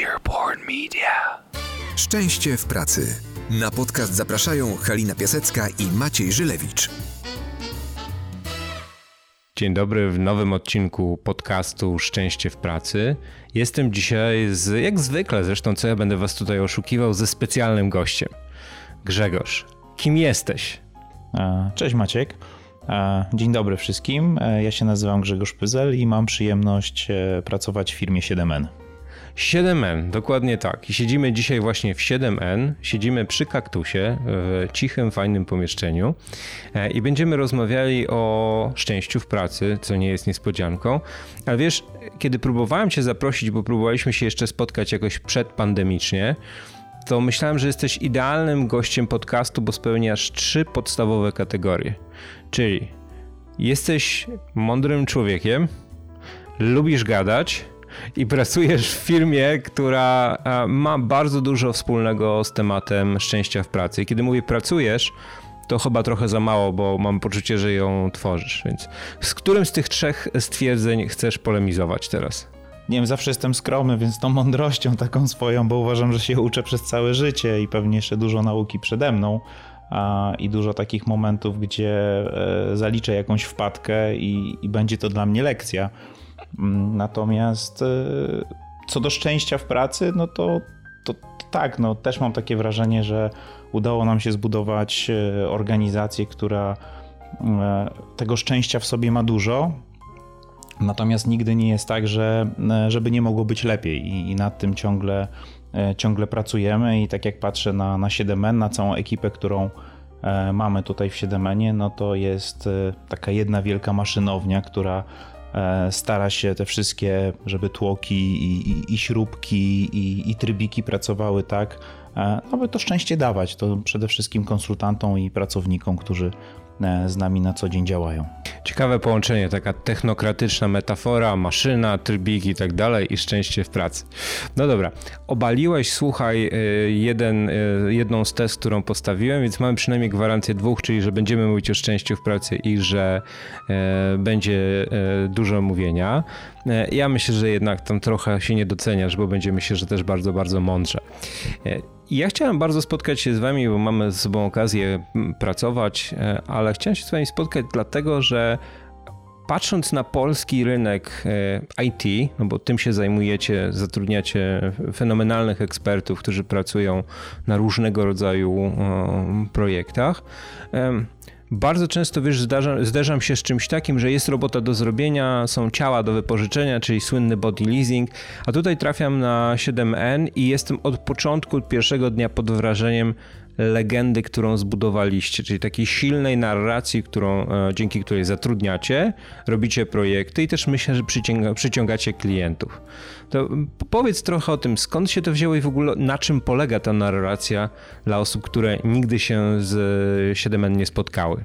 Earborn Media. Szczęście w pracy. Na podcast zapraszają Halina Piasecka i Maciej Żylewicz. Dzień dobry w nowym odcinku podcastu Szczęście w pracy. Jestem dzisiaj z, jak zwykle, zresztą co ja będę was tutaj oszukiwał, ze specjalnym gościem. Grzegorz, kim jesteś? E, cześć Maciek. E, dzień dobry wszystkim. E, ja się nazywam Grzegorz Pyzel i mam przyjemność pracować w firmie 7N. 7N, dokładnie tak. I siedzimy dzisiaj właśnie w 7N, siedzimy przy kaktusie w cichym, fajnym pomieszczeniu i będziemy rozmawiali o szczęściu w pracy, co nie jest niespodzianką. Ale wiesz, kiedy próbowałem cię zaprosić, bo próbowaliśmy się jeszcze spotkać jakoś przedpandemicznie, to myślałem, że jesteś idealnym gościem podcastu, bo spełniasz trzy podstawowe kategorie. Czyli jesteś mądrym człowiekiem, lubisz gadać i pracujesz w firmie, która ma bardzo dużo wspólnego z tematem szczęścia w pracy. I kiedy mówię pracujesz, to chyba trochę za mało, bo mam poczucie, że ją tworzysz. Więc z którym z tych trzech stwierdzeń chcesz polemizować teraz? nie wiem, zawsze jestem skromny, więc tą mądrością taką swoją, bo uważam, że się uczę przez całe życie i pewnie jeszcze dużo nauki przede mną i dużo takich momentów, gdzie e, zaliczę jakąś wpadkę i, i będzie to dla mnie lekcja. Natomiast e, co do szczęścia w pracy, no to, to, to tak, no też mam takie wrażenie, że udało nam się zbudować e, organizację, która tego szczęścia w sobie ma dużo, Natomiast nigdy nie jest tak, że żeby nie mogło być lepiej i, i nad tym ciągle, ciągle pracujemy. I tak jak patrzę na, na 7N, na całą ekipę, którą mamy tutaj w 7N, no to jest taka jedna wielka maszynownia, która stara się te wszystkie, żeby tłoki i, i, i śrubki i, i trybiki pracowały tak, aby to szczęście dawać. To przede wszystkim konsultantom i pracownikom, którzy z nami na co dzień działają. Ciekawe połączenie, taka technokratyczna metafora, maszyna, trybik i tak dalej i szczęście w pracy. No dobra, obaliłeś, słuchaj, y, jeden, y, jedną z test, którą postawiłem, więc mamy przynajmniej gwarancję dwóch, czyli że będziemy mówić o szczęściu w pracy i że e, będzie e, dużo mówienia. E, ja myślę, że jednak tam trochę się nie doceniasz, bo będzie myślę, że też bardzo, bardzo mądrze. I ja chciałem bardzo spotkać się z wami, bo mamy ze sobą okazję pracować, e, ale chciałem się z wami spotkać dlatego, że patrząc na polski rynek e, IT, no bo tym się zajmujecie, zatrudniacie fenomenalnych ekspertów, którzy pracują na różnego rodzaju projektach, bardzo często, wiesz, zderzam się z czymś takim, że jest robota do zrobienia, są ciała do wypożyczenia, czyli słynny body leasing, a tutaj trafiam na 7N i jestem od początku, pierwszego dnia pod wrażeniem legendy, którą zbudowaliście, czyli takiej silnej narracji, którą, e, dzięki której zatrudniacie, robicie projekty i też myślę, że przyciąga, przyciągacie klientów. To powiedz trochę o tym, skąd się to wzięło i w ogóle na czym polega ta narracja dla osób, które nigdy się z 7N nie spotkały.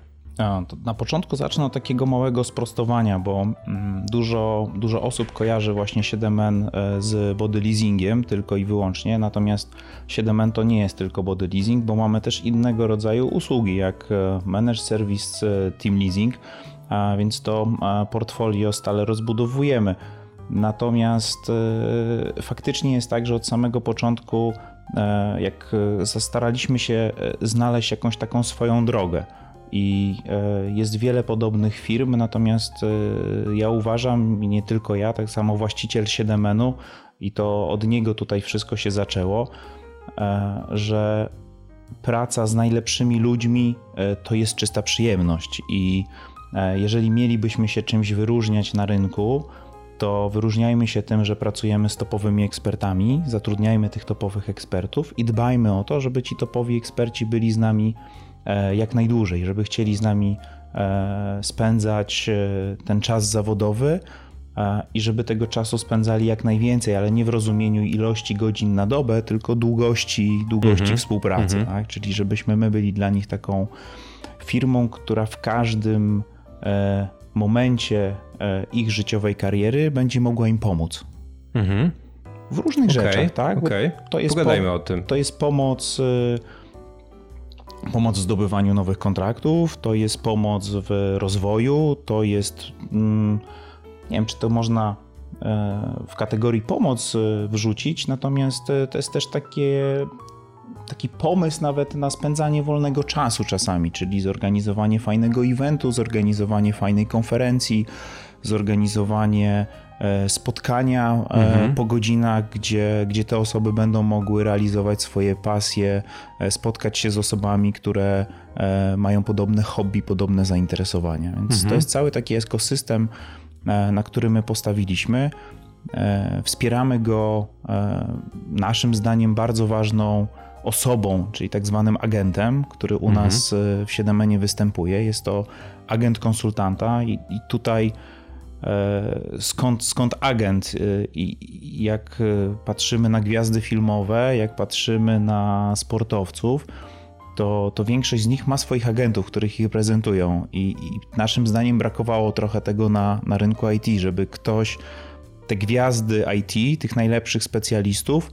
Na początku zacznę od takiego małego sprostowania, bo mm, dużo, dużo osób kojarzy właśnie 7N e, z body leasingiem tylko i wyłącznie, natomiast 7N to nie jest tylko body leasing, bo mamy też innego rodzaju usługi, jak e, managed service e, team leasing, a więc to portfolio stale rozbudowujemy. Natomiast faktycznie jest tak, że od samego początku, jak zastaraliśmy się znaleźć jakąś taką swoją drogę, i e, jest wiele podobnych firm, natomiast e, ja uważam, i nie tylko ja, tak samo właściciel 7 i to od niego tutaj wszystko się zaczęło, e, że praca z najlepszymi ludźmi to jest czysta przyjemność. I jeżeli mielibyśmy się czymś wyróżniać na rynku, to wyróżniajmy się tym, że pracujemy z topowymi ekspertami, zatrudniajmy tych topowych ekspertów i dbajmy o to, żeby ci topowi eksperci byli z nami jak najdłużej, żeby chcieli z nami e, spędzać e, ten czas zawodowy i żeby tego czasu spędzali jak najwięcej, ale nie w rozumieniu ilości godzin na dobę, tylko długości, długości mm -hmm. współpracy. Mm -hmm. tak? Czyli żebyśmy my byli dla nich taką firmą, która w każdym momencie ich życiowej kariery będzie mogła im pomóc. Mm -hmm. W różnych okay, rzeczach, tak? Okay. To jest Pogadajmy o tym. To jest pomoc pomoc w zdobywaniu nowych kontraktów, to jest pomoc w rozwoju, to jest, mm, nie wiem czy to można w kategorii pomoc wrzucić, natomiast to jest też takie taki pomysł nawet na spędzanie wolnego czasu czasami, czyli zorganizowanie fajnego eventu, zorganizowanie fajnej konferencji, zorganizowanie e, spotkania e, mhm. po godzinach, gdzie, gdzie te osoby będą mogły realizować swoje pasje, e, spotkać się z osobami, które mają podobne hobby, podobne zainteresowania. Więc mhm. to jest cały taki ekosystem, na który my postawiliśmy. Wspieramy go naszym zdaniem bardzo ważną osobą, czyli tak zwanym agentem, który u mhm. nas w 7 występuje. Jest to agent konsultanta i, i tutaj e, skąd, skąd agent? E, i jak e, patrzymy na gwiazdy filmowe, jak patrzymy na sportowców, to, to większość z nich ma swoich agentów, których ich reprezentują i, i naszym zdaniem brakowało trochę tego na, na rynku IT, żeby ktoś te gwiazdy IT, tych najlepszych specjalistów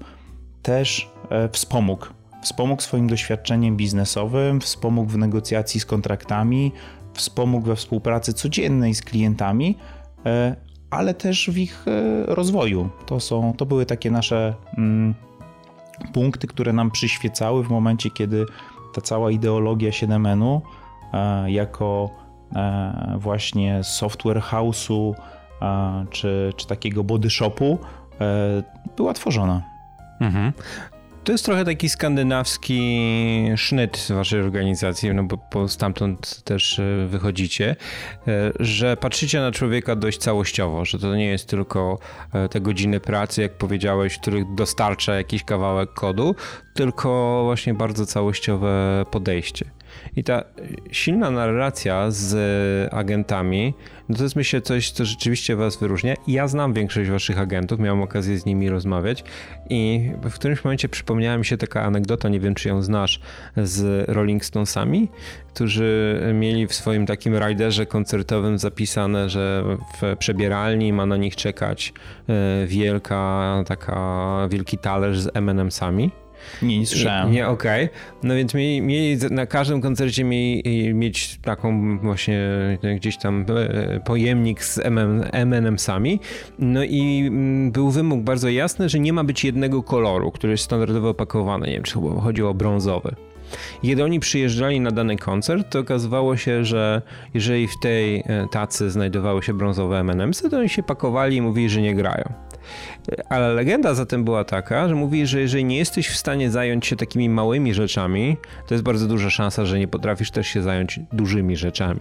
też wspomógł. Wspomógł swoim doświadczeniem biznesowym, wspomógł w negocjacji z kontraktami, wspomógł we współpracy codziennej z klientami, e, ale też w ich e, rozwoju. To, są, to były takie nasze mm, punkty, które nam przyświecały w momencie, kiedy ta cała ideologia 7N-u e, jako właśnie software house'u czy, czy takiego body shopu była tworzona. Mhm. To jest trochę taki skandynawski sznyt waszej organizacji, no bo, bo stamtąd też e, wychodzicie, e, że patrzycie na człowieka dość całościowo, że to nie jest tylko e, te godziny pracy, jak powiedziałeś, których dostarcza jakiś kawałek kodu, tylko właśnie bardzo całościowe podejście. I ta silna narracja z agentami, no to jest myślę coś, co rzeczywiście was wyróżnia. Ja znam większość waszych agentów, miałem okazję z nimi rozmawiać i w którymś momencie przypomniała mi się taka anegdota, nie wiem czy ją znasz, z Rolling Stonesami, którzy mieli w swoim takim riderze koncertowym zapisane, że w przebieralni ma na nich czekać e, wielka, taka, wielki talerz z M&M'sami nie, nie słyszałem. Nie, okej. Okay. No więc mieli, mieli, na każdym koncercie mieli mieć taką właśnie gdzieś tam e, pojemnik z M&M'sami. No i mm, był wymóg bardzo jasny, że nie ma być jednego koloru, który jest standardowo opakowany. Nie wiem, czy chodziło o brązowy. Kiedy oni przyjeżdżali na dany koncert, to okazywało się, że jeżeli w tej e, tacy znajdowały się brązowe M&M'sy, to oni się pakowali i mówili, że nie grają. Ale legenda zatem była taka, że mówi, że jeżeli nie jesteś w stanie zająć się takimi małymi rzeczami, to jest bardzo duża szansa, że nie potrafisz też się zająć dużymi rzeczami.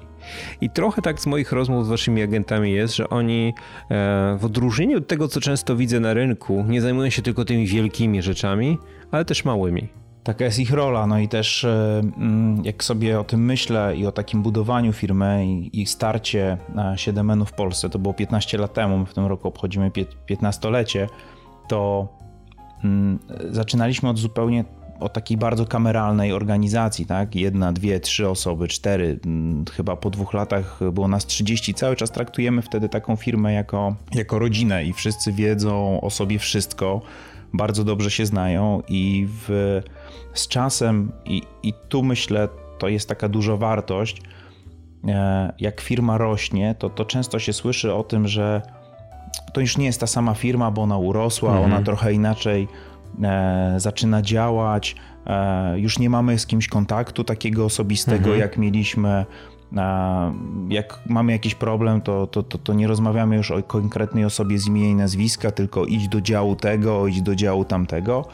I trochę tak z moich rozmów z waszymi agentami jest, że oni e, w odróżnieniu od tego, co często widzę na rynku, nie zajmują się tylko tymi wielkimi rzeczami, ale też małymi. Taka jest ich rola, no i też e, mm, jak sobie o tym myślę i o takim budowaniu firmy i, starcie 7 w Polsce, to było 15 lat temu, my w tym roku obchodzimy 15-lecie, to mm, zaczynaliśmy od zupełnie od takiej bardzo kameralnej organizacji, tak? Jedna, dwie, trzy osoby, cztery, mm, chyba po dwóch latach było nas 30. Cały czas traktujemy wtedy taką firmę jako, jako rodzinę i wszyscy wiedzą o sobie wszystko, bardzo dobrze się znają i w z czasem, i, i tu myślę, to jest taka duża wartość, e, jak firma rośnie, to, to często się słyszy o tym, że to już nie jest ta sama firma, bo ona urosła, mhm. ona trochę inaczej e, zaczyna działać, e, już nie mamy z kimś kontaktu takiego osobistego, mhm. jak mieliśmy. E, jak mamy jakiś problem, to, to, to, to, nie rozmawiamy już o konkretnej osobie z imienia i nazwiska, tylko idź do działu tego, idź do działu tamtego.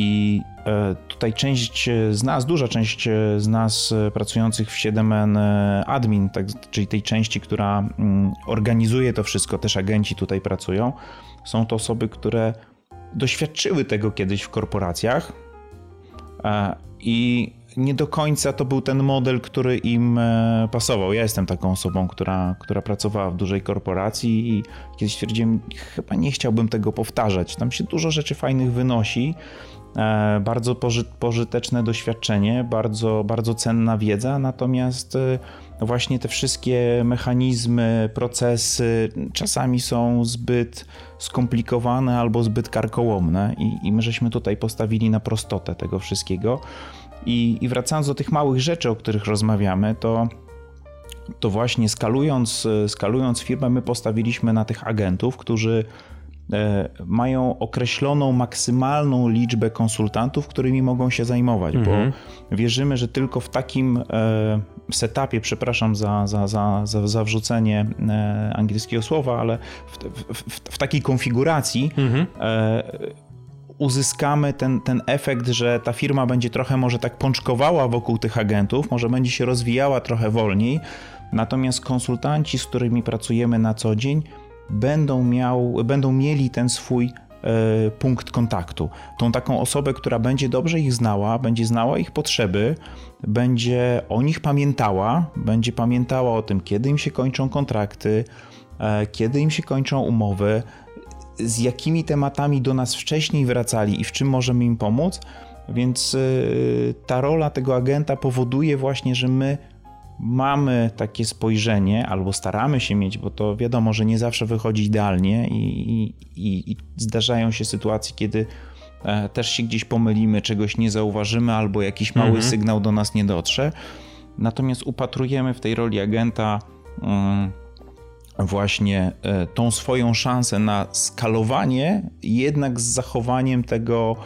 I e, tutaj część z nas, duża część z nas e, pracujących w 7N e, admin, tak, czyli tej części, która mm, organizuje to wszystko, też agenci tutaj pracują, są to osoby, które doświadczyły tego kiedyś w korporacjach i nie do końca to był ten model, który im pasował. Ja jestem taką osobą, która, która pracowała w dużej korporacji i kiedyś stwierdziłem, chyba nie chciałbym tego powtarzać. Tam się dużo rzeczy fajnych wynosi, E, bardzo poży, pożyteczne doświadczenie, bardzo, bardzo cenna wiedza, natomiast e, właśnie te wszystkie mechanizmy, procesy czasami są zbyt skomplikowane albo zbyt karkołomne i, i my żeśmy tutaj postawili na prostotę tego wszystkiego. I, I wracając do tych małych rzeczy, o których rozmawiamy, to to właśnie skalując, skalując firmę, my postawiliśmy na tych agentów, którzy E, mają określoną maksymalną liczbę konsultantów, którymi mogą się zajmować, mhm. bo wierzymy, że tylko w takim e, setupie, przepraszam za, za, za, za, za wrzucenie e, angielskiego słowa, ale w, w, w, w takiej konfiguracji mhm. uzyskamy ten, ten efekt, że ta firma będzie trochę może tak pączkowała wokół tych agentów, może będzie się rozwijała trochę wolniej, natomiast konsultanci, z którymi pracujemy na co dzień, będą, miał, będą mieli ten swój e, punkt kontaktu. Tą taką osobę, która będzie dobrze ich znała, będzie znała ich potrzeby, będzie o nich pamiętała, będzie pamiętała o tym, kiedy im się kończą kontrakty, e, kiedy im się kończą umowy, z jakimi tematami do nas wcześniej wracali i w czym możemy im pomóc. Więc e, ta rola tego agenta powoduje właśnie, że my mamy takie spojrzenie, albo staramy się mieć, bo to wiadomo, że nie zawsze wychodzi idealnie i, i, i zdarzają się sytuacje, kiedy e, też się gdzieś pomylimy, czegoś nie zauważymy, albo jakiś mały mhm. sygnał do nas nie dotrze. Natomiast upatrujemy w tej roli agenta mm, właśnie e, tą swoją szansę na skalowanie, jednak z zachowaniem tego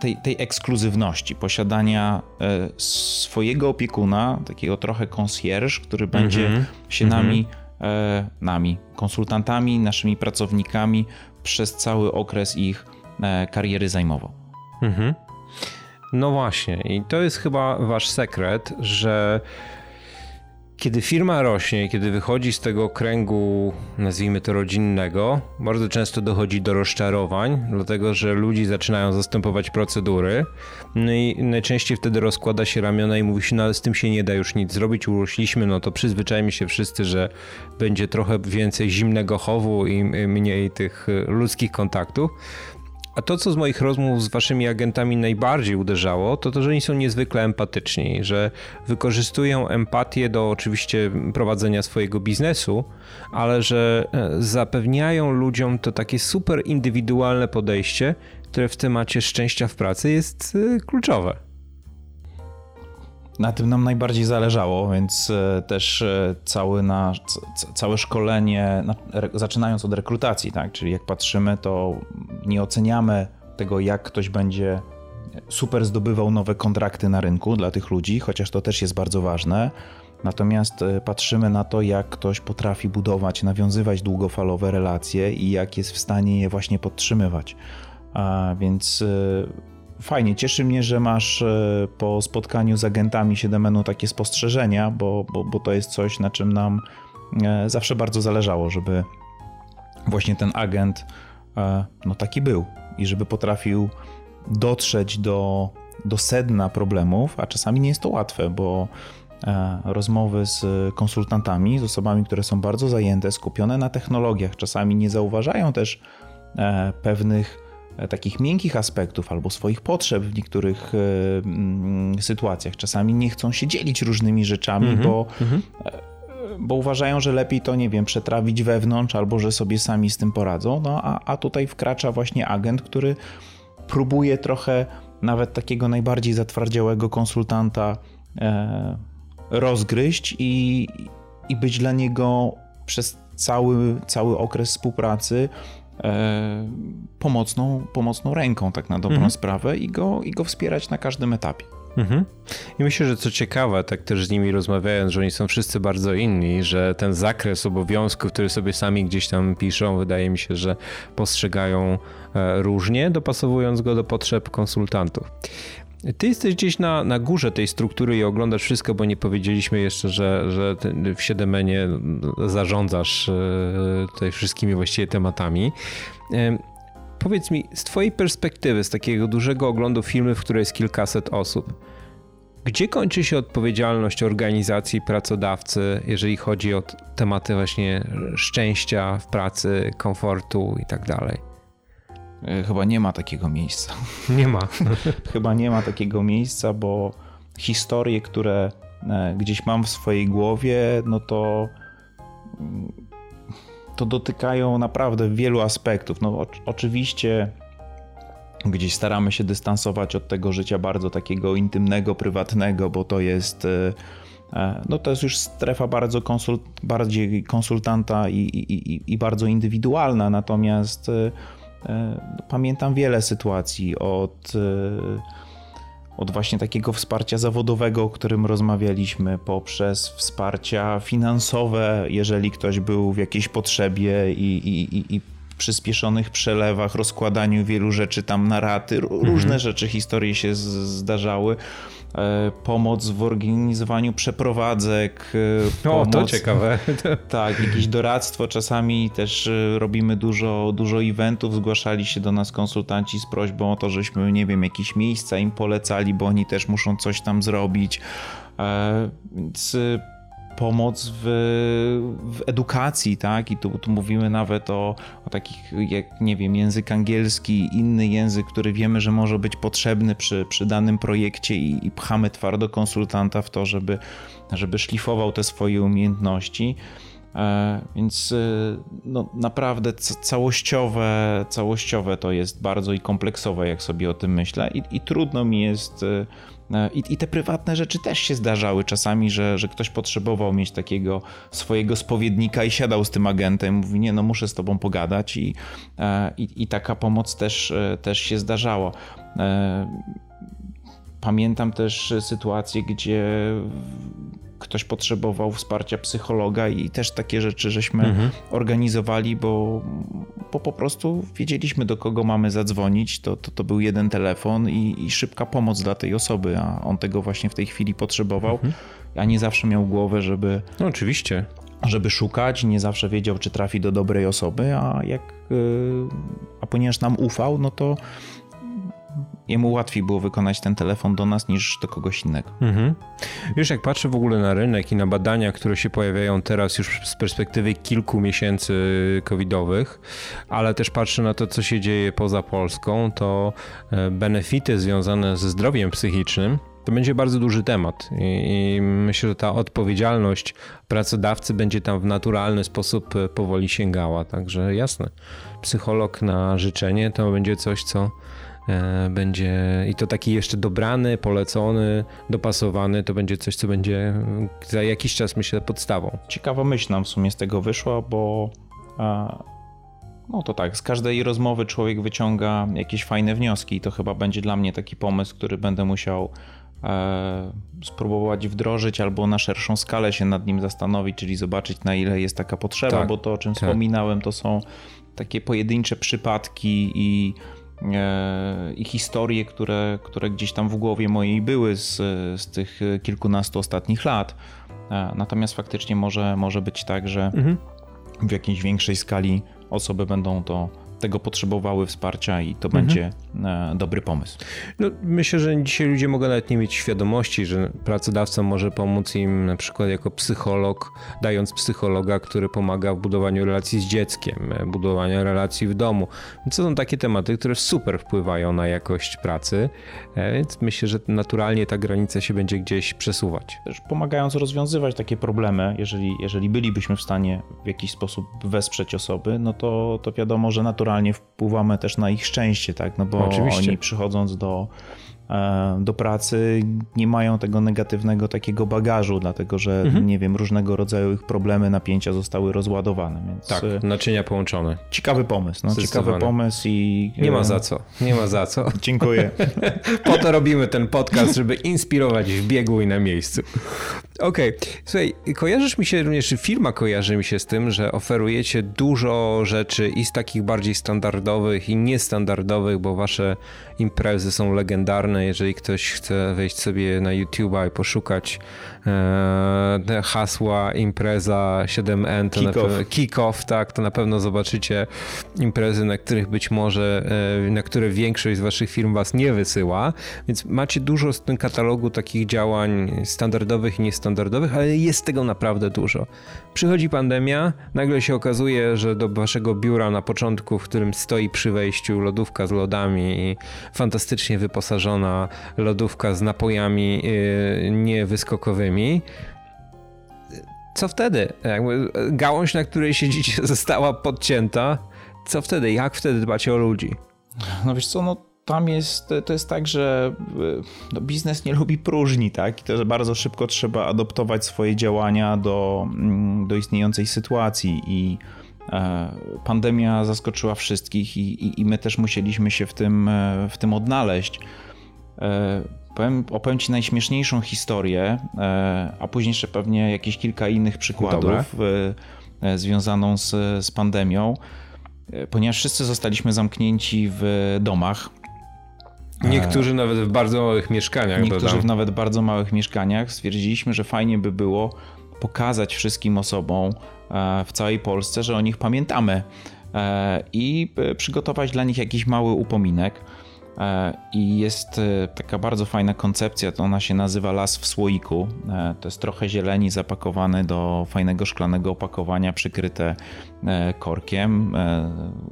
tej, tej ekskluzywności, posiadania e, swojego opiekuna, takiego trochę concierge, który będzie mm -hmm. się mm -hmm. nami, e, nami, konsultantami, naszymi pracownikami przez cały okres ich kariery zajmował. Mm -hmm. No właśnie, i to jest chyba wasz sekret, że kiedy firma rośnie, kiedy wychodzi z tego kręgu, nazwijmy to rodzinnego, bardzo często dochodzi do rozczarowań, dlatego że ludzi zaczynają zastępować procedury. No i najczęściej wtedy rozkłada się ramiona i mówi się, no ale z tym się nie da już nic zrobić, urośliśmy, no to przyzwyczajmy się wszyscy, że będzie trochę więcej zimnego chowu i mniej tych ludzkich kontaktów. A to, co z moich rozmów z waszymi agentami najbardziej uderzało, to to, że oni są niezwykle empatyczni, że wykorzystują empatię do oczywiście prowadzenia swojego biznesu, ale że e, zapewniają ludziom to takie super indywidualne podejście, które w temacie szczęścia w pracy jest e, kluczowe. Na tym nam najbardziej zależało, więc e, też cały nasz, całe szkolenie, zaczynając od rekrutacji, tak, czyli jak patrzymy, to nie oceniamy tego, jak ktoś będzie super zdobywał nowe kontrakty na rynku dla tych ludzi, chociaż to też jest bardzo ważne. Natomiast e, patrzymy na to, jak ktoś potrafi budować, nawiązywać długofalowe relacje i jak jest w stanie je właśnie podtrzymywać. A więc e, fajnie, cieszy mnie, że masz e, po spotkaniu z agentami 7 takie spostrzeżenia, bo, bo, bo to jest coś, na czym nam zawsze bardzo zależało, żeby właśnie ten agent E, no taki był. I żeby potrafił dotrzeć do, do sedna problemów, a czasami nie jest to łatwe, bo e, rozmowy z konsultantami, z osobami, które są bardzo zajęte, skupione na technologiach, czasami nie zauważają też e, pewnych takich miękkich aspektów albo swoich potrzeb w niektórych mm, sytuacjach. Czasami nie chcą się dzielić różnymi rzeczami, mm -hmm, bo mm -hmm bo uważają, że lepiej to, nie wiem, przetrawić wewnątrz albo że sobie sami z tym poradzą. No a, a tutaj wkracza właśnie agent, który próbuje trochę nawet takiego najbardziej zatwardziałego konsultanta e, rozgryźć i, i być dla niego przez cały, cały okres współpracy e, pomocną, pomocną ręką, tak na dobrą mhm. sprawę, i go, i go wspierać na każdym etapie. Mhm. I myślę, że co ciekawe, tak też z nimi rozmawiając, że oni są wszyscy bardzo inni, że ten zakres obowiązków, który sobie sami gdzieś tam piszą, wydaje mi się, że postrzegają e, różnie, dopasowując go do potrzeb konsultantów. Ty jesteś gdzieś na, na górze tej struktury i oglądasz wszystko, bo nie powiedzieliśmy jeszcze, że, że w Siedemenie zarządzasz e, tutaj wszystkimi właściwie tematami. Powiedz mi, z Twojej perspektywy, z takiego dużego oglądu filmy, w której jest kilkaset osób, gdzie kończy się odpowiedzialność organizacji pracodawcy, jeżeli chodzi o tematy właśnie szczęścia w pracy, komfortu i tak dalej? E, chyba nie ma takiego miejsca. Nie ma. Chyba nie ma takiego miejsca, bo historie, które e, gdzieś mam w swojej głowie, no to to dotykają naprawdę wielu aspektów. No, oczywiście gdzieś staramy się dystansować od tego życia bardzo takiego intymnego, prywatnego, bo to jest no to jest już strefa bardzo konsult, bardziej konsultanta i, i, i bardzo indywidualna, natomiast pamiętam wiele sytuacji od od właśnie takiego wsparcia zawodowego, o którym rozmawialiśmy, poprzez wsparcia finansowe, jeżeli ktoś był w jakiejś potrzebie i, i, i przyspieszonych przelewach, rozkładaniu wielu rzeczy tam na raty. Różne mhm. rzeczy, historie się zdarzały. E, pomoc w organizowaniu przeprowadzek. E, o, to ciekawe. Tak, jakieś doradztwo. Czasami też e, robimy dużo, dużo eventów. Zgłaszali się do nas konsultanci z prośbą o to, żeśmy, nie wiem, jakieś miejsca im polecali, bo oni też muszą coś tam zrobić. Więc pomoc w, w, edukacji, tak? I tu, tu mówimy nawet o, o, takich, jak nie wiem, język angielski, inny język, który wiemy, że może być potrzebny przy, przy danym projekcie i, i pchamy twardo konsultanta w to, żeby, żeby szlifował te swoje umiejętności. E, więc e, no, naprawdę całościowe, całościowe to jest bardzo i kompleksowe, jak sobie o tym myślę, i, i trudno mi jest e, I, I, te prywatne rzeczy też się zdarzały czasami, że, że ktoś potrzebował mieć takiego swojego spowiednika i siadał z tym agentem, mówi, nie no muszę z tobą pogadać i, e, i, i taka pomoc też, e, też się zdarzała. Pamiętam też sytuację, gdzie ktoś potrzebował wsparcia psychologa i też takie rzeczy żeśmy mhm. organizowali, bo, bo po prostu wiedzieliśmy do kogo mamy zadzwonić, to, to, to był jeden telefon i, i szybka pomoc dla tej osoby, a on tego właśnie w tej chwili potrzebował, mhm. a nie zawsze miał głowę, żeby... No oczywiście. Żeby szukać, nie zawsze wiedział, czy trafi do dobrej osoby, a jak... Y, a ponieważ nam ufał, no to jemu łatwiej było wykonać ten telefon do nas niż do kogoś innego. Mhm. Wiesz, jak patrzę w ogóle na rynek i na badania, które się pojawiają teraz już z perspektywy kilku miesięcy covidowych, ale też patrzę na to, co się dzieje poza Polską, to e, benefity związane ze zdrowiem psychicznym to będzie bardzo duży temat I, myślę, że ta odpowiedzialność pracodawcy będzie tam w naturalny sposób e, powoli sięgała. Także jasne, psycholog na życzenie to będzie coś, co będzie i to taki jeszcze dobrany, polecony, dopasowany, to będzie coś, co będzie za jakiś czas, myślę, podstawą. Ciekawa myśl nam w sumie z tego wyszła, bo no to tak, z każdej rozmowy człowiek wyciąga jakieś fajne wnioski i to chyba będzie dla mnie taki pomysł, który będę musiał e, spróbować wdrożyć albo na szerszą skalę się nad nim zastanowić, czyli zobaczyć na ile jest taka potrzeba, tak, bo to o czym tak. wspominałem to są takie pojedyncze przypadki i E, i historie, które, które gdzieś tam w głowie mojej były z, z tych kilkunastu ostatnich lat. E, natomiast faktycznie może, może być tak, że mhm. w jakiejś większej skali osoby będą to tego potrzebowały wsparcia i to mhm. będzie e, dobry pomysł. No, myślę, że dzisiaj ludzie mogą nawet nie mieć świadomości, że pracodawca może pomóc im na przykład jako psycholog, dając psychologa, który pomaga w budowaniu relacji z dzieckiem, e, budowaniu relacji w domu. To są takie tematy, które super wpływają na jakość pracy, e, więc myślę, że naturalnie ta granica się będzie gdzieś przesuwać. Też pomagając rozwiązywać takie problemy, jeżeli, jeżeli bylibyśmy w stanie w jakiś sposób wesprzeć osoby, no to, to wiadomo, że naturalnie naturalnie wpływamy też na ich szczęście, tak? No bo Oczywiście. oni przychodząc do do pracy nie mają tego negatywnego takiego bagażu, dlatego że, mhm. nie wiem, różnego rodzaju ich problemy, napięcia zostały rozładowane. Więc tak, e, naczynia połączone. Ciekawy pomysł, no, ciekawy pomysł i... Nie ma za co, nie ma za co. Dziękuję. po to robimy ten podcast, żeby inspirować w biegu i na miejscu. Okej, okay. słuchaj, kojarzysz mi się również, firma kojarzy mi się z tym, że oferujecie dużo rzeczy i z takich bardziej standardowych i niestandardowych, bo wasze imprezy są legendarne. Jeżeli ktoś chce wejść sobie na YouTube'a i poszukać e, hasła impreza 7N, to kick na pewno, kick off, tak, to na pewno zobaczycie imprezy, na których być może, e, na które większość z waszych firm was nie wysyła, więc macie dużo z tym katalogu takich działań standardowych i niestandardowych, ale jest tego naprawdę dużo. Przychodzi pandemia, nagle się okazuje, że do waszego biura na początku, w którym stoi przy wejściu lodówka z lodami i fantastycznie wyposażona lodówka z napojami yy, niewyskokowymi, co wtedy? Jakby gałąź, na której siedzicie, została podcięta. Co wtedy? Jak wtedy dbacie o ludzi? No wiesz co, no tam jest, to jest tak, że no, biznes nie lubi próżni, tak? I to bardzo szybko trzeba adoptować swoje działania do, mm, do istniejącej sytuacji i pandemia zaskoczyła wszystkich i, i, i my też musieliśmy się w tym, e, w tym odnaleźć. E, powiem, opowiem Ci najśmieszniejszą historię, a później jeszcze pewnie jakieś kilka innych przykładów Dobra. związaną z, z pandemią, ponieważ wszyscy zostaliśmy zamknięci w domach. Niektórzy nawet w bardzo małych mieszkaniach. Niektórzy dodam. w nawet bardzo małych mieszkaniach. Stwierdziliśmy, że fajnie by było pokazać wszystkim osobom e, w całej Polsce, że o nich pamiętamy e, i e, przygotować dla nich jakiś mały upominek. I jest taka bardzo fajna koncepcja, to ona się nazywa las w słoiku. To jest trochę zieleni zapakowany do fajnego szklanego opakowania, przykryte korkiem.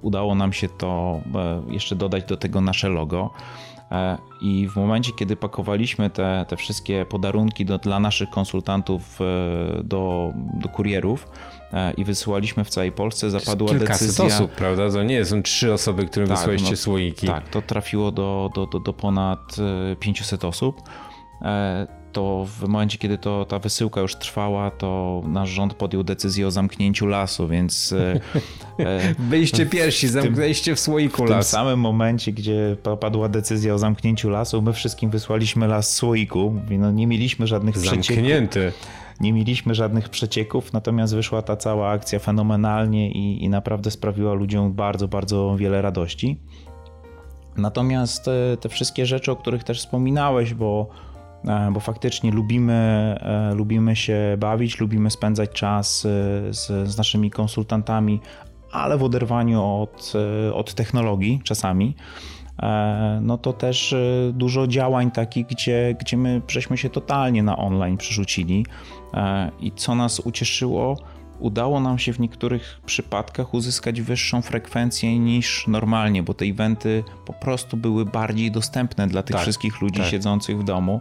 Udało nam się to jeszcze dodać do tego nasze logo. E, I w momencie, kiedy pakowaliśmy te, te wszystkie podarunki do, dla naszych konsultantów e, do, do kurierów, e, i wysyłaliśmy w całej Polsce, zapadła Kilkaset decyzja... osób, prawda? To nie są trzy osoby, którym tak, wysłaliście no, słoiki. Tak, to trafiło do, do, do, do ponad 500 osób to w momencie, kiedy to, ta wysyłka już trwała, to nasz rząd podjął decyzję o zamknięciu lasu, więc... E, e, Byliście pierwsi, zamknęliście w słoiku las. W tym samym momencie, gdzie padła decyzja o zamknięciu lasu, my wszystkim wysłaliśmy las w słoiku. No, nie mieliśmy żadnych Zamknięty. przecieków. Nie mieliśmy żadnych przecieków, natomiast wyszła ta cała akcja fenomenalnie i, i naprawdę sprawiła ludziom bardzo, bardzo wiele radości. Natomiast te, te wszystkie rzeczy, o których też wspominałeś, bo E, bo faktycznie lubimy, e, lubimy się bawić, lubimy spędzać czas e, z, z naszymi konsultantami, ale w oderwaniu od, od technologii czasami no to też dużo działań takich, gdzie, gdzie my żeśmy się totalnie na online przerzucili. I co nas ucieszyło, udało nam się w niektórych przypadkach uzyskać wyższą frekwencję niż normalnie, bo te eventy po prostu były bardziej dostępne dla tych tak, wszystkich ludzi tak. siedzących w domu.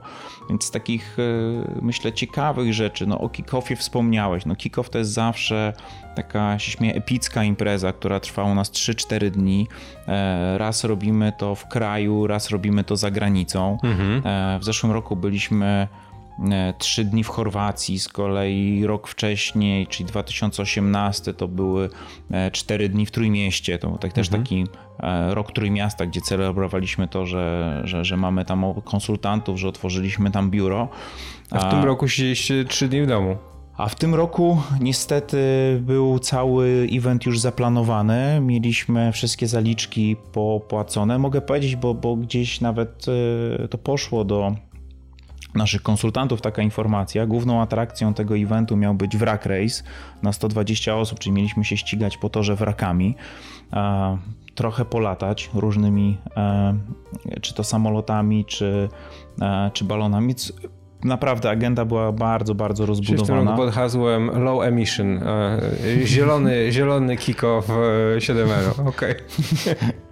Więc z takich, e, myślę, ciekawych rzeczy, no o kickoffie wspomniałeś. No kickoff to jest zawsze taka, się epicka impreza, która trwa u nas 3-4 dni. E, raz robimy to w kraju, raz robimy to za granicą. Mhm. E, w zeszłym roku byliśmy trzy dni w Chorwacji, z kolei rok wcześniej, czyli 2018, to były e, cztery dni w Trójmieście. To tak też mhm. taki e, rok Trójmiasta, gdzie celebrowaliśmy to, że, że, że mamy tam konsultantów, że otworzyliśmy tam biuro. A w tym roku siedzieliście trzy dni w domu. A w tym roku niestety był cały event już zaplanowany. Mieliśmy wszystkie zaliczki popłacone. Mogę powiedzieć, bo, bo gdzieś nawet to poszło do naszych konsultantów taka informacja. Główną atrakcją tego eventu miał być wrak race na 120 osób, czyli mieliśmy się ścigać po torze wrakami, trochę polatać różnymi, e, czy to samolotami, czy, e, czy balonami naprawdę agenda była bardzo, bardzo rozbudowana. pod hasłem low emission, e, zielony, zielony kick-off 7 euro, okej. Okay.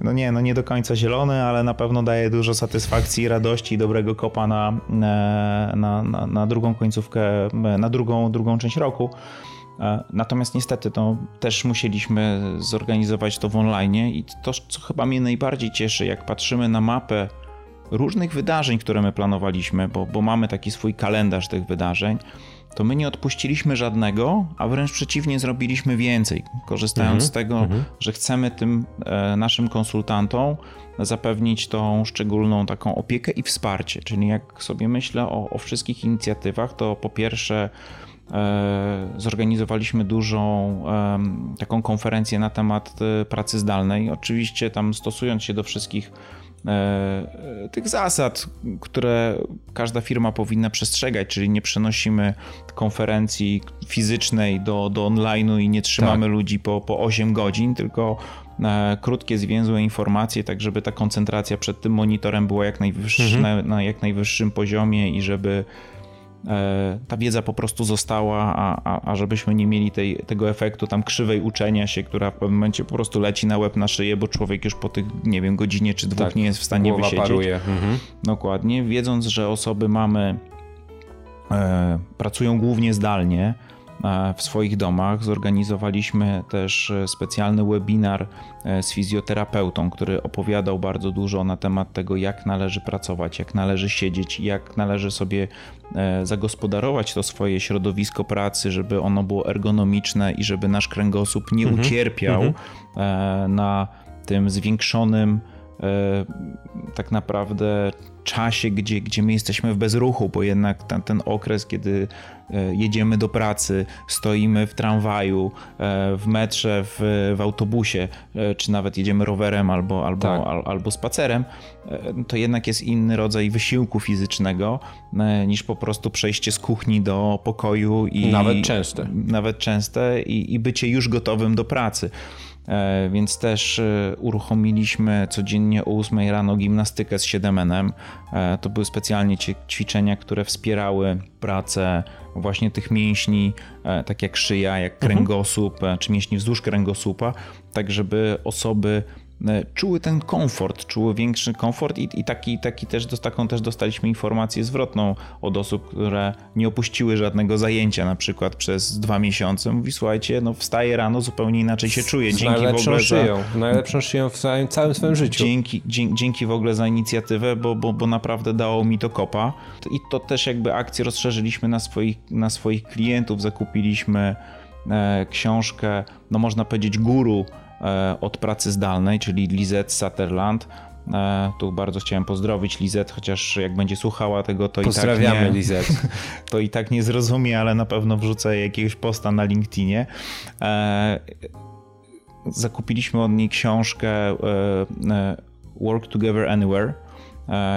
No nie, no nie do końca zielony, ale na pewno daje dużo satysfakcji, radości i dobrego kopa na, e, na, na, na drugą końcówkę, e, na drugą, drugą część roku. Natomiast niestety to też musieliśmy zorganizować to w online i to, co chyba mnie najbardziej cieszy, jak patrzymy na mapę różnych wydarzeń, które my planowaliśmy, bo, bo mamy taki swój kalendarz tych wydarzeń, to my nie odpuściliśmy żadnego, a wręcz przeciwnie, zrobiliśmy więcej, korzystając mm -hmm. z tego, mm -hmm. że chcemy tym e, naszym konsultantom zapewnić tą szczególną taką opiekę i wsparcie. Czyli jak sobie myślę o, o wszystkich inicjatywach, to po pierwsze e, zorganizowaliśmy dużą e, taką konferencję na temat e, pracy zdalnej. Oczywiście tam stosując się do wszystkich tych zasad, które każda firma powinna przestrzegać, czyli nie przenosimy konferencji fizycznej do, do online'u i nie trzymamy tak. ludzi po, po 8 godzin, tylko e, krótkie, zwięzłe informacje, tak żeby ta koncentracja przed tym monitorem była jak najwyższy, mhm. na, na jak najwyższym poziomie i żeby E, ta wiedza po prostu została, a, a, a żebyśmy nie mieli tej, tego efektu tam krzywej uczenia się, która w pewnym momencie po prostu leci na łeb na szyję, bo człowiek już po tych, nie wiem, godzinie czy dwóch tak, nie jest w stanie wysiedzieć. Paruje. Mhm. Dokładnie, wiedząc, że osoby mamy, e, pracują głównie zdalnie, w swoich domach. Zorganizowaliśmy też specjalny webinar z fizjoterapeutą, który opowiadał bardzo dużo na temat tego, jak należy pracować, jak należy siedzieć, jak należy sobie zagospodarować to swoje środowisko pracy, żeby ono było ergonomiczne i żeby nasz kręgosłup nie mhm. ucierpiał mhm. na tym zwiększonym E, tak naprawdę czasie, gdzie, gdzie my jesteśmy w bezruchu, bo jednak ten, ten okres, kiedy e, jedziemy do pracy, stoimy w tramwaju, e, w metrze, w, w autobusie, czy nawet jedziemy rowerem albo, albo, tak. al, albo spacerem, to jednak jest inny rodzaj wysiłku fizycznego niż po prostu przejście z kuchni do pokoju i nawet częste. Nawet częste i, i bycie już gotowym do pracy. E, więc też e, uruchomiliśmy codziennie o 8 rano gimnastykę z 7N. E, to były specjalnie ćwiczenia, które wspierały pracę właśnie tych mięśni, tak jak szyja, jak mhm. kręgosłup, czy mięśni wzdłuż kręgosłupa, tak żeby osoby czuły ten komfort, czuły większy komfort i, i taki, taki też, taką też dostaliśmy informację zwrotną od osób, które nie opuściły żadnego zajęcia na przykład przez dwa miesiące. Mówi, słuchajcie, no wstaję rano, zupełnie inaczej się czuję. Z dzięki najlepszą w ogóle szyją, za, najlepszą szyją w całym, całym swoim życiu. Dzięki, dzięki, dzięki w ogóle za inicjatywę, bo, bo, bo naprawdę dało mi to kopa. I to też jakby akcję rozszerzyliśmy na swoich, na swoich klientów, zakupiliśmy e, książkę, no można powiedzieć guru, E, od pracy zdalnej, czyli Lizette Sutherland. E, tu bardzo chciałem pozdrowić Lizette, chociaż jak będzie słuchała tego, to i tak nie, Lizette. to i tak nie zrozumie, ale na pewno wrzucę jakiegoś posta na LinkedInie. E, zakupiliśmy od niej książkę Work Together Anywhere E,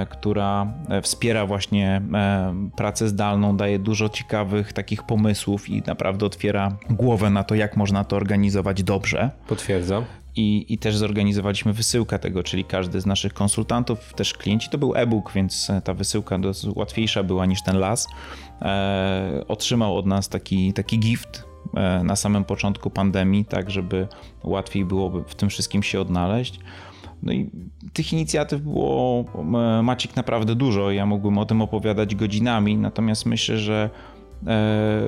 która e, wspiera właśnie e, pracę zdalną, daje dużo ciekawych takich pomysłów i naprawdę otwiera głowę na to, jak można to organizować dobrze. Potwierdzam. I, I, też zorganizowaliśmy wysyłkę tego, czyli każdy z naszych konsultantów, też klienci, to był e-book, więc ta wysyłka łatwiejsza była niż ten las. E, otrzymał od nas taki, taki gift e, na samym początku pandemii, tak żeby łatwiej byłoby w tym wszystkim się odnaleźć. No i tych inicjatyw było e, Maciek naprawdę dużo. Ja mógłbym o tym opowiadać godzinami, natomiast myślę, że e,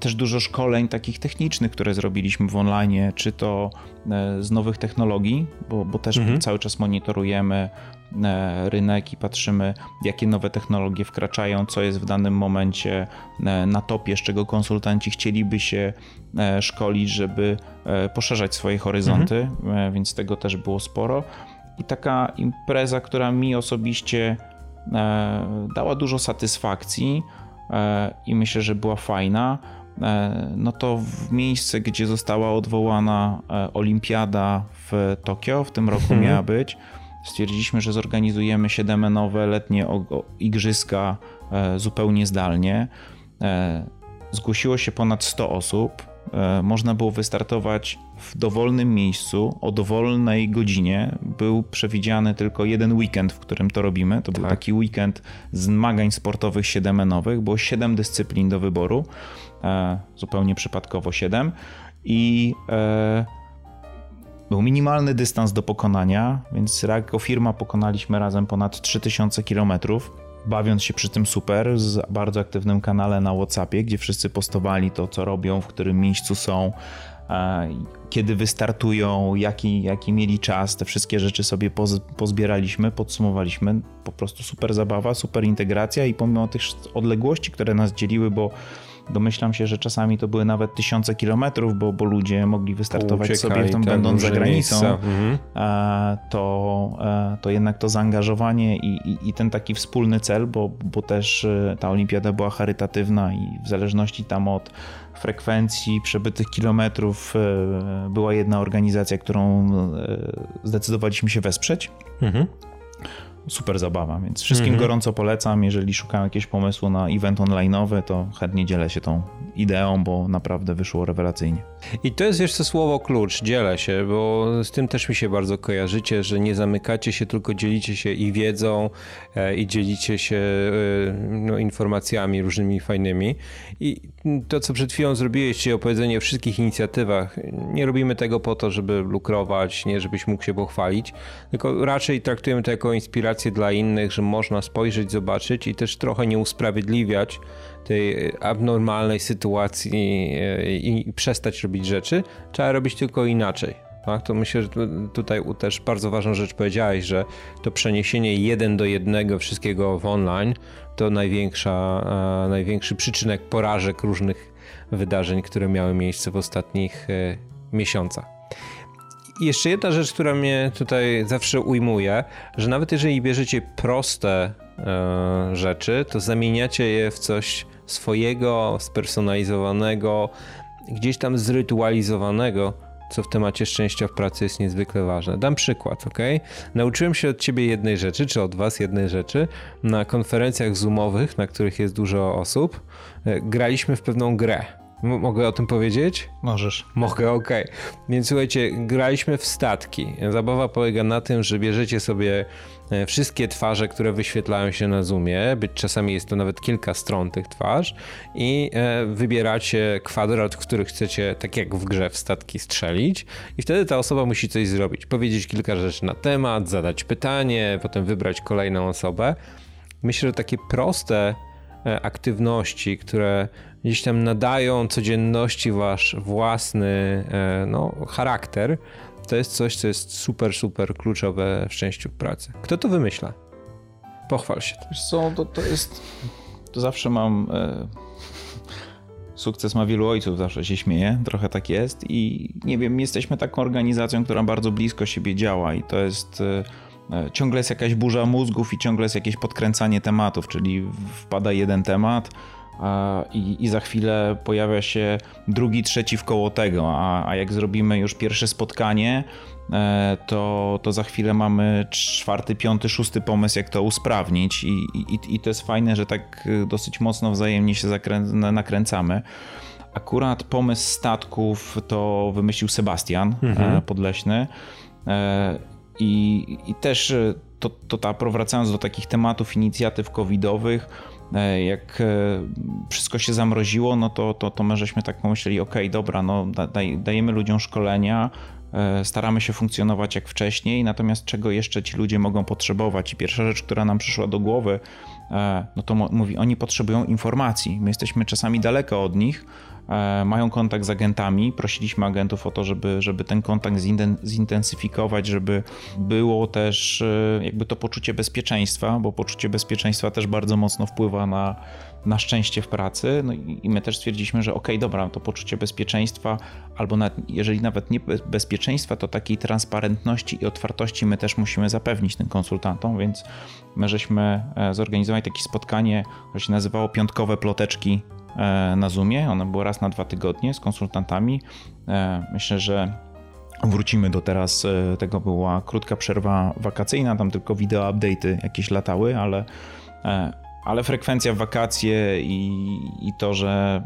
też dużo szkoleń takich technicznych, które zrobiliśmy w online, czy to e, z nowych technologii, bo, bo też mhm. cały czas monitorujemy rynek i patrzymy, jakie nowe technologie wkraczają, co jest w danym momencie na topie, z czego konsultanci chcieliby się szkolić, żeby poszerzać swoje horyzonty, mhm. więc tego też było sporo i taka impreza, która mi osobiście e, dała dużo satysfakcji e, i myślę, że była fajna. E, no to w miejsce, gdzie została odwołana olimpiada w Tokio, w tym roku mhm. miała być, stwierdziliśmy, że zorganizujemy siedemenowe letnie igrzyska zupełnie zdalnie. Zgłosiło się ponad 100 osób. Można było wystartować w dowolnym miejscu o dowolnej godzinie. Był przewidziany tylko jeden weekend, w którym to robimy. To tak. był taki weekend zmagań sportowych siedemenowych. Było siedem dyscyplin do wyboru, e, zupełnie przypadkowo siedem. I e, był minimalny dystans do pokonania, więc jako firma pokonaliśmy razem ponad 3000 kilometrów bawiąc się przy tym super, z bardzo aktywnym kanale na WhatsAppie, gdzie wszyscy postowali to, co robią, w którym miejscu są, kiedy wystartują, jaki, jaki mieli czas, te wszystkie rzeczy sobie poz, pozbieraliśmy, podsumowaliśmy. Po prostu super zabawa, super integracja i pomimo tych odległości, które nas dzieliły, bo domyślam się, że czasami to były nawet tysiące kilometrów, bo, bo ludzie mogli wystartować Uciekaj, sobie w tym, będąc za granicą, mhm. to, e, to jednak to zaangażowanie i, i, i, ten taki wspólny cel, bo, bo też e, ta olimpiada była charytatywna i w zależności tam od frekwencji przebytych kilometrów e, była jedna organizacja, którą zdecydowaliśmy się wesprzeć. Mhm super zabawa, więc wszystkim mm -hmm. gorąco polecam. Jeżeli szukają jakiegoś pomysłu na event online'owy, to chętnie dzielę się tą ideą, bo naprawdę wyszło rewelacyjnie. I to jest jeszcze słowo klucz, dzielę się, bo z tym też mi się bardzo kojarzycie, że nie zamykacie się, tylko dzielicie się i wiedzą, e, i dzielicie się e, no, informacjami różnymi fajnymi. I to, co przed chwilą zrobiłeś, czyli opowiedzenie o wszystkich inicjatywach, nie robimy tego po to, żeby lukrować, nie żebyś mógł się pochwalić, tylko raczej traktujemy to jako inspirację dla innych, że można spojrzeć, zobaczyć i też trochę nie usprawiedliwiać tej abnormalnej sytuacji i przestać robić rzeczy, trzeba robić tylko inaczej. Tak? To myślę, że tutaj też bardzo ważną rzecz powiedziałeś, że to przeniesienie jeden do jednego wszystkiego w online to największa, największy przyczynek porażek różnych wydarzeń, które miały miejsce w ostatnich miesiącach. I jeszcze jedna rzecz, która mnie tutaj zawsze ujmuje, że nawet jeżeli bierzecie proste e, rzeczy, to zamieniacie je w coś swojego, spersonalizowanego, gdzieś tam zrytualizowanego, co w temacie szczęścia w pracy jest niezwykle ważne. Dam przykład, ok? Nauczyłem się od ciebie jednej rzeczy, czy od was jednej rzeczy. Na konferencjach zoomowych, na których jest dużo osób, e, graliśmy w pewną grę mogę o tym powiedzieć? Możesz. Mogę, okej. Okay. Więc słuchajcie, graliśmy w statki. Zabawa polega na tym, że bierzecie sobie e, wszystkie twarze, które wyświetlają się na Zoomie, być czasami jest to nawet kilka stron tych twarz i e, wybieracie kwadrat, w który chcecie, tak jak w grze w statki, strzelić i wtedy ta osoba musi coś zrobić, powiedzieć kilka rzeczy na temat, zadać pytanie, potem wybrać kolejną osobę. Myślę, że takie proste aktywności, które gdzieś tam nadają codzienności wasz własny e, no, charakter, to jest coś, co jest super, super kluczowe w szczęściu pracy. Kto to wymyśla? Pochwal się. Wiesz co, to, to jest... To zawsze mam... E... Sukces ma wielu ojców, zawsze się śmieję, trochę tak jest i nie wiem, jesteśmy taką organizacją, która bardzo blisko siebie działa i to jest e, e, ciągle jest jakaś burza mózgów i ciągle jest jakieś podkręcanie tematów, czyli wpada jeden temat, i, i za chwilę pojawia się drugi, trzeci w koło tego, a, a jak zrobimy już pierwsze spotkanie, e, to, to za chwilę mamy czwarty, piąty, szósty pomysł, jak to usprawnić i, i, i to jest fajne, że tak dosyć mocno wzajemnie się zakrę nakręcamy. Akurat pomysł statków to wymyślił Sebastian mhm. E, Podleśny e, i, i też to, to ta, powracając do takich tematów inicjatyw covidowych, E, jak e, wszystko się zamroziło, no to, to, to my żeśmy tak pomyśleli, ok, dobra, no daj, dajemy ludziom szkolenia, e, staramy się funkcjonować jak wcześniej, natomiast czego jeszcze ci ludzie mogą potrzebować? I pierwsza rzecz, która nam przyszła do głowy, no to mówi, oni potrzebują informacji. My jesteśmy czasami daleko od nich, E, mają kontakt z agentami. Prosiliśmy agentów o to, żeby, żeby ten kontakt zintensyfikować, żeby było też e, jakby to poczucie bezpieczeństwa, bo poczucie bezpieczeństwa też bardzo mocno wpływa na, na szczęście w pracy. No i my też stwierdziliśmy, że ok, dobra, to poczucie bezpieczeństwa, albo nawet, jeżeli nawet nie bezpieczeństwa, to takiej transparentności i otwartości my też musimy zapewnić tym konsultantom, więc my żeśmy e, zorganizowali takie spotkanie, które się nazywało Piątkowe Ploteczki E, na Zoomie. Ono było raz na dwa tygodnie z konsultantami. E, myślę, że wrócimy do teraz. E, tego była krótka przerwa wakacyjna, tam tylko wideo update'y jakieś latały, ale ale frekwencja wakacje i, i to, że,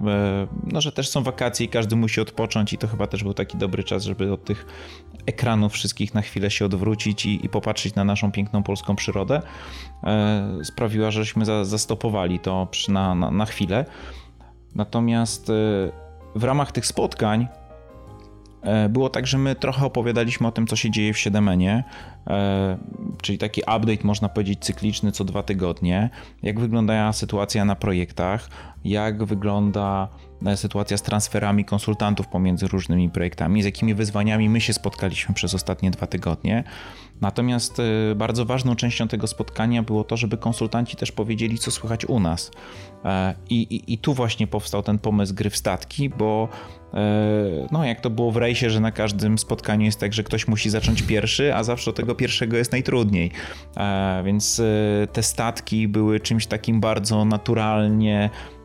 no, że też są wakacje i każdy musi odpocząć i to chyba też był taki dobry czas, żeby od tych ekranów wszystkich na chwilę się odwrócić i, i popatrzeć na naszą piękną polską przyrodę, sprawiła, żeśmy za, zastopowali to na, na, na chwilę. Natomiast e, w ramach tych spotkań e, było tak, że my trochę opowiadaliśmy o tym, co się dzieje w Siedemenie, e, czyli taki update, można powiedzieć, cykliczny co dwa tygodnie, jak wygląda sytuacja na projektach, jak wygląda sytuacja z transferami konsultantów pomiędzy różnymi projektami, z jakimi wyzwaniami my się spotkaliśmy przez ostatnie dwa tygodnie. Natomiast y, bardzo ważną częścią tego spotkania było to, żeby konsultanci też powiedzieli, co słychać u nas. E, I, i, i tu właśnie powstał ten pomysł gry w statki, bo e, no, jak to było w rejsie, że na każdym spotkaniu jest tak, że ktoś musi zacząć pierwszy, a zawsze tego pierwszego jest najtrudniej. E, więc te statki były czymś takim bardzo naturalnie E,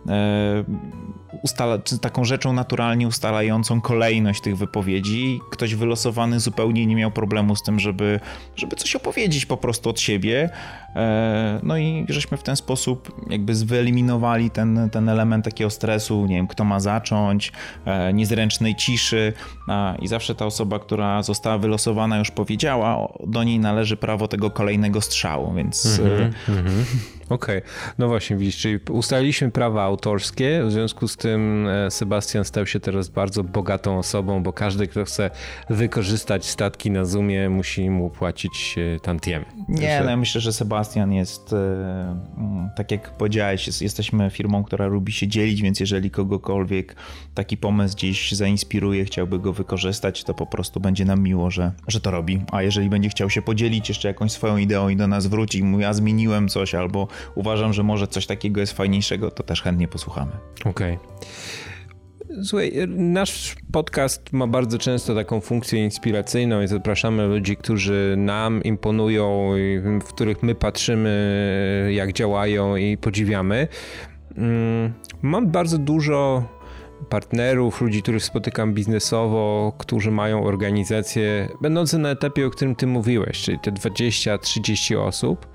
ustala, czy taką rzeczą naturalnie ustalającą kolejność tych wypowiedzi. Ktoś wylosowany zupełnie nie miał problemu z tym, żeby, żeby coś opowiedzieć po prostu od siebie. E, no i żeśmy w ten sposób jakby wyeliminowali ten, ten element takiego stresu, nie wiem, kto ma zacząć, e, niezręcznej ciszy i zawsze ta osoba, która została wylosowana już powiedziała, do niej należy prawo tego kolejnego strzału, więc... Mm -hmm, mm -hmm. Okej, okay. no właśnie widzisz, czyli ustaliliśmy prawa autorskie, w związku z tym e, Sebastian stał się teraz bardzo bogatą osobą, bo każdy, kto chce wykorzystać statki na Zoomie, musi mu płacić e, tantiemy. Nie, no ja myślę, że Sebastian jest, e, mm, tak jak powiedziałeś, jesteśmy firmą, która lubi się dzielić, więc jeżeli kogokolwiek taki pomysł gdzieś zainspiruje, chciałby go wykorzystać, to po prostu będzie nam miło, że, że to robi. A jeżeli będzie chciał się podzielić jeszcze jakąś swoją ideą i do nas wróci, mówi, ja zmieniłem coś albo uważam, że może coś takiego jest fajniejszego, to też chętnie posłuchamy. Okej. Okay. Słuchaj, nasz podcast ma bardzo często taką funkcję inspiracyjną i zapraszamy ludzi, którzy nam imponują, w których my patrzymy, jak działają i podziwiamy. Mm, mam bardzo dużo partnerów, ludzi, których spotykam biznesowo, którzy mają organizacje będące na etapie, o którym ty mówiłeś, czyli te 20-30 osób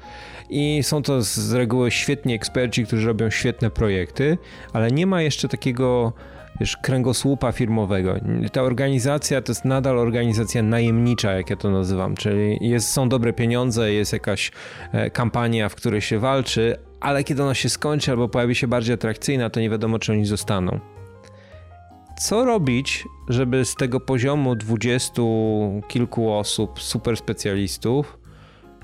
i są to z reguły świetni eksperci, którzy robią świetne projekty, ale nie ma jeszcze takiego wiesz, kręgosłupa firmowego. Ta organizacja to jest nadal organizacja najemnicza, jak ja to nazywam, czyli jest, są dobre pieniądze, jest jakaś e, kampania, w której się walczy, ale kiedy ona się skończy albo pojawi się bardziej atrakcyjna, to nie wiadomo, czy oni zostaną. Co robić, żeby z tego poziomu dwudziestu kilku osób, super specjalistów,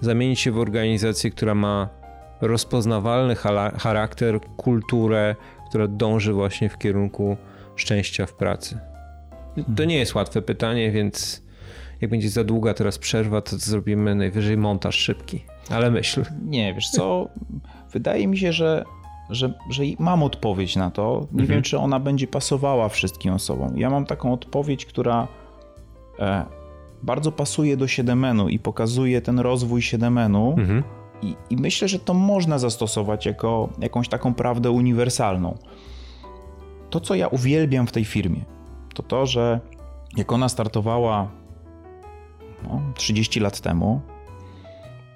zamienić się w organizację, która ma rozpoznawalny charakter, kulturę, która dąży właśnie w kierunku szczęścia w pracy. To nie jest łatwe pytanie, więc jak będzie za długa teraz przerwa, to zrobimy najwyżej montaż szybki. Ale myśl. Nie, wiesz co, wydaje mi się, że, że, że mam odpowiedź na to. Nie mhm. wiem, czy ona będzie pasowała wszystkim osobom. Ja mam taką odpowiedź, która e, bardzo pasuje do 7 i pokazuje ten rozwój 7 mhm. I, I, myślę, że to można zastosować jako jakąś taką prawdę uniwersalną. To, co ja uwielbiam w tej firmie, to to, że jak ona startowała no, 30 lat temu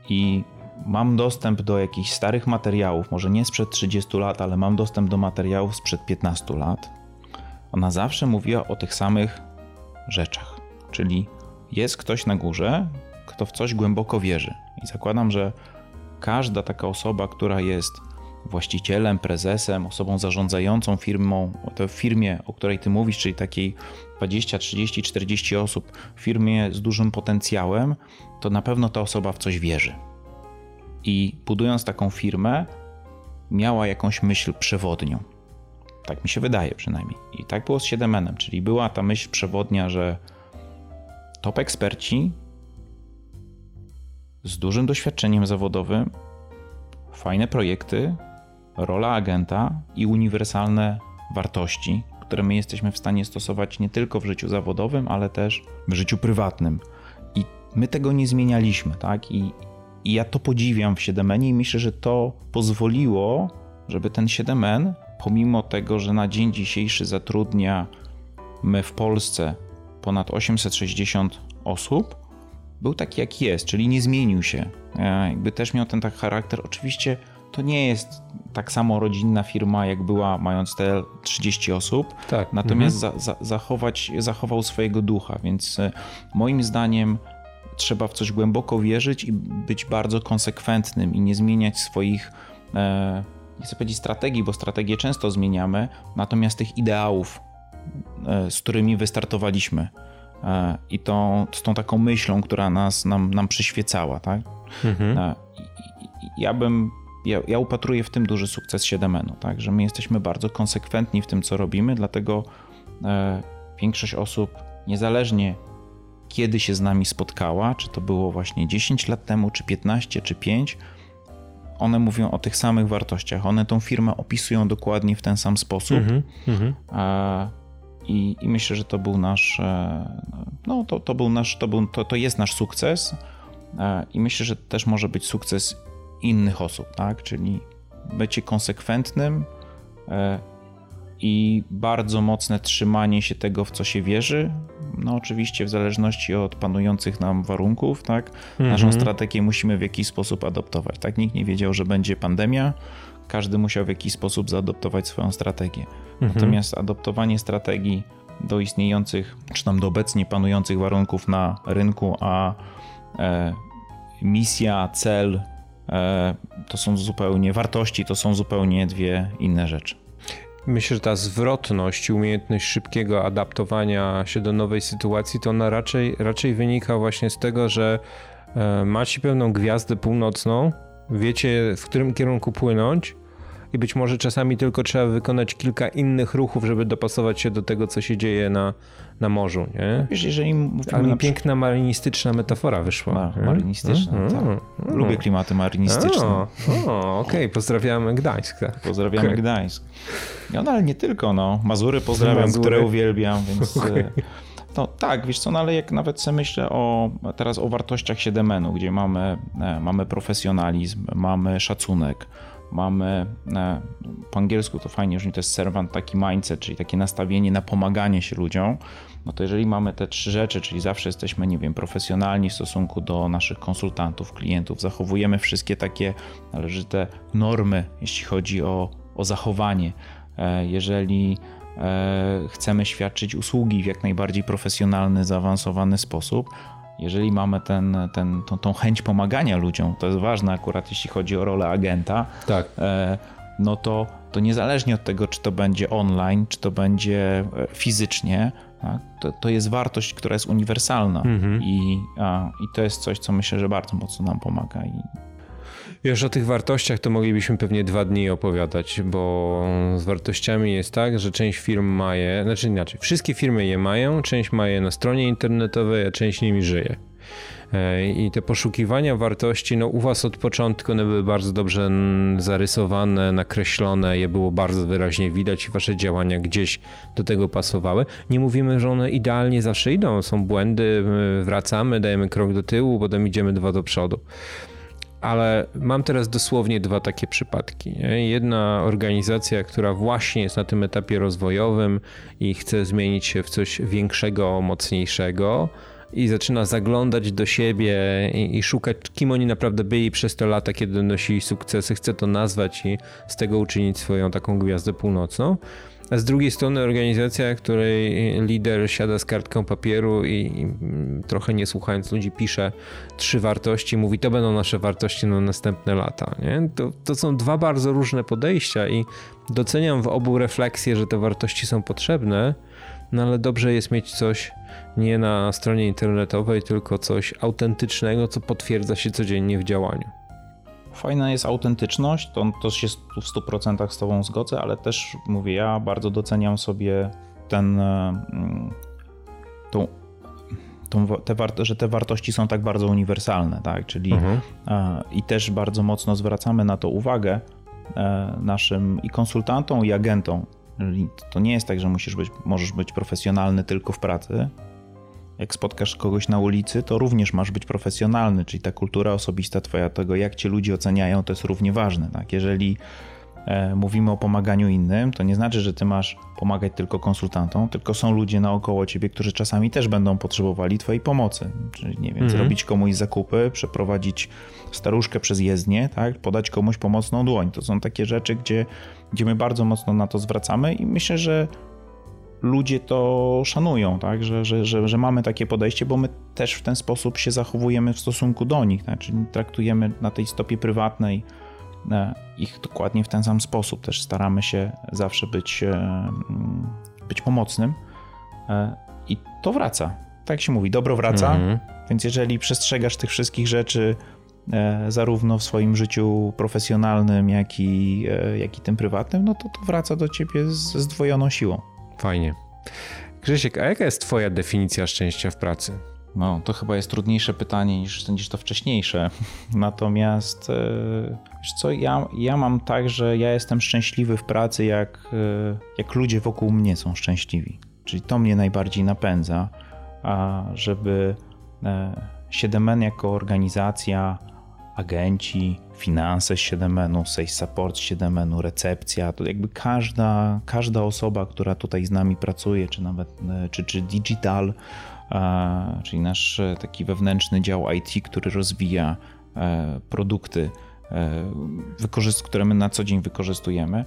i mam dostęp do jakichś starych materiałów, może nie sprzed 30 lat, ale mam dostęp do materiałów sprzed 15 lat, ona zawsze mówiła o tych samych rzeczach, czyli jest ktoś na górze, kto w coś głęboko wierzy. I zakładam, że każda taka osoba, która jest właścicielem, prezesem, osobą zarządzającą firmą, to firmie, o której ty mówisz, czyli takiej 20, 30, 40 osób, firmie z dużym potencjałem, to na pewno ta osoba w coś wierzy. I budując taką firmę, miała jakąś myśl przewodnią. Tak mi się wydaje przynajmniej. I tak było z 7 czyli była ta myśl przewodnia, że top eksperci z dużym doświadczeniem zawodowym, fajne projekty, rola agenta i uniwersalne wartości, które my jesteśmy w stanie stosować nie tylko w życiu zawodowym, ale też w życiu prywatnym. I my tego nie zmienialiśmy, tak? I, i ja to podziwiam w 7N i myślę, że to pozwoliło, żeby ten 7N, pomimo tego, że na dzień dzisiejszy zatrudnia my w Polsce ponad 860 osób, był taki jak jest, czyli nie zmienił się. E, jakby też miał ten tak charakter. Oczywiście to nie jest tak samo rodzinna firma, jak była mając te 30 osób. Tak. Natomiast mhm. za, za, zachować, zachował swojego ducha, więc e, moim zdaniem trzeba w coś głęboko wierzyć i być bardzo konsekwentnym i nie zmieniać swoich, e, nie chcę powiedzieć strategii, bo strategię często zmieniamy, natomiast tych ideałów, z którymi wystartowaliśmy. E, I tą, z tą taką myślą, która nas, nam, nam przyświecała, tak? Mhm. E, ja bym, ja, ja upatruję w tym duży sukces 7 tak? Że my jesteśmy bardzo konsekwentni w tym, co robimy, dlatego większość osób, niezależnie kiedy się z nami spotkała, czy to było właśnie 10 lat temu, czy 15, czy 5, one mówią o tych samych wartościach. One tą firmę opisują dokładnie w ten sam sposób. Mm -hmm. I, I, myślę, że to był nasz, e, no to, to był nasz, to, był, to, to jest nasz sukces e, i myślę, że też może być sukces innych osób, tak? Czyli bycie konsekwentnym e, i bardzo mocne trzymanie się tego, w co się wierzy. No oczywiście w zależności od panujących nam warunków, tak? Naszą mhm. strategię musimy w jakiś sposób adoptować, tak? Nikt nie wiedział, że będzie pandemia, każdy musiał w jakiś sposób zaadoptować swoją strategię. Mhm. Natomiast adoptowanie strategii do istniejących, czy tam do obecnie panujących warunków na rynku, a e, misja, cel to są zupełnie wartości, to są zupełnie dwie inne rzeczy. Myślę, że ta zwrotność, umiejętność szybkiego adaptowania się do nowej sytuacji, to ona raczej, raczej wynika właśnie z tego, że e, macie pewną gwiazdę północną, wiecie w którym kierunku płynąć i być może czasami tylko trzeba wykonać kilka innych ruchów, żeby dopasować się do tego, co się dzieje na, na morzu, nie? Wiesz, jeżeli mówimy Ale mi piękna marinistyczna metafora wyszła. Ma, marinistyczna, mm, tak. Mm, Lubię klimaty marinistyczne. O, okej, okay. pozdrawiamy Gdańsk. Tak. Pozdrawiamy okay. Gdańsk. No, no ale nie tylko, no. Mazury pozdrawiam, Mazury. które uwielbiam, więc... Okay. No tak, wiesz co, no ale jak nawet sobie myślę o, teraz o wartościach 7 gdzie mamy, e, mamy profesjonalizm, mamy szacunek, mamy e, po angielsku to fajnie, że to jest servant taki mindset, czyli takie nastawienie na pomaganie się ludziom, no to jeżeli mamy te trzy rzeczy, czyli zawsze jesteśmy, nie wiem, profesjonalni w stosunku do naszych konsultantów, klientów, zachowujemy wszystkie takie należyte normy, jeśli chodzi o, o zachowanie, e, jeżeli e, chcemy świadczyć usługi w jak najbardziej profesjonalny, zaawansowany sposób, jeżeli mamy ten, ten, tą, tą chęć pomagania ludziom, to jest ważne akurat jeśli chodzi o rolę agenta, tak. E, no to, to niezależnie od tego, czy to będzie online, czy to będzie e, fizycznie, tak, to, to jest wartość, która jest uniwersalna mhm. I, a, i to jest coś, co myślę, że bardzo mocno nam pomaga i już o tych wartościach to moglibyśmy pewnie dwa dni opowiadać, bo z wartościami jest tak, że część firm ma je, znaczy inaczej, wszystkie firmy je mają, część ma je na stronie internetowej, a część nimi żyje. E, I te poszukiwania wartości, no u was od początku one były bardzo dobrze zarysowane, nakreślone, je było bardzo wyraźnie widać i wasze działania gdzieś do tego pasowały. Nie mówimy, że one idealnie zawsze idą, są błędy, wracamy, dajemy krok do tyłu, potem idziemy dwa do przodu ale mam teraz dosłownie dwa takie przypadki. Nie? Jedna organizacja, która właśnie jest na tym etapie rozwojowym i chce zmienić się w coś większego, mocniejszego i zaczyna zaglądać do siebie i, i, szukać, kim oni naprawdę byli przez te lata, kiedy nosili sukcesy, chce to nazwać i z tego uczynić swoją taką gwiazdę północną a z drugiej strony organizacja, której lider siada z kartką papieru i, i trochę nie słuchając ludzi pisze trzy wartości, mówi to będą nasze wartości na następne lata. Nie? To, to są dwa bardzo różne podejścia i doceniam w obu refleksję, że te wartości są potrzebne, no ale dobrze jest mieć coś nie na stronie internetowej, tylko coś autentycznego, co potwierdza się codziennie w działaniu. Fajna jest autentyczność, to, to się w 100% z Tobą zgodzę, ale też mówię, ja bardzo doceniam sobie ten, e, mm, tą, tą, te, że te wartości są tak bardzo uniwersalne, tak? Czyli mhm. E, i też bardzo mocno zwracamy na to uwagę e, naszym i konsultantom, i agentom. To nie jest tak, że musisz być, możesz być profesjonalny tylko w pracy, jak spotkasz kogoś na ulicy, to również masz być profesjonalny, czyli ta kultura osobista twoja, tego jak cię ludzie oceniają, to jest równie ważne. Tak? Jeżeli e, mówimy o pomaganiu innym, to nie znaczy, że ty masz pomagać tylko konsultantom, tylko są ludzie naokoło ciebie, którzy czasami też będą potrzebowali twojej pomocy. Czyli nie wiem, mhm. zrobić komuś zakupy, przeprowadzić staruszkę przez jezdnię, tak? podać komuś pomocną dłoń. To są takie rzeczy, gdzie, gdzie my bardzo mocno na to zwracamy i myślę, że ludzie to szanują, tak? Że, że, że, że, mamy takie podejście, bo my też w ten sposób się zachowujemy w stosunku do nich, tak? czyli traktujemy na tej stopie prywatnej e, ich dokładnie w ten sam sposób. Też staramy się zawsze być, e, mm, być pomocnym e, i to wraca. Tak się mówi, dobro wraca, mhm. więc jeżeli przestrzegasz tych wszystkich rzeczy zarówno w swoim życiu profesjonalnym, jak i, jak i tym prywatnym, no to to wraca do ciebie z zdwojoną siłą. Fajnie. Grzesiek, a jaka jest twoja definicja szczęścia w pracy? No, to chyba jest trudniejsze pytanie niż, niż to wcześniejsze. Natomiast, e, wiesz co, ja, ja mam tak, że ja jestem szczęśliwy w pracy, jak, e, jak ludzie wokół mnie są szczęśliwi. Czyli to mnie najbardziej napędza, a żeby 7N e, jako organizacja agenci, finanse z 7 sales support z 7 recepcja, to jakby każda, każda osoba, która tutaj z nami pracuje, czy nawet, e, czy, czy digital, czyli nasz e, taki wewnętrzny dział IT, który rozwija e, produkty, które my na co dzień wykorzystujemy,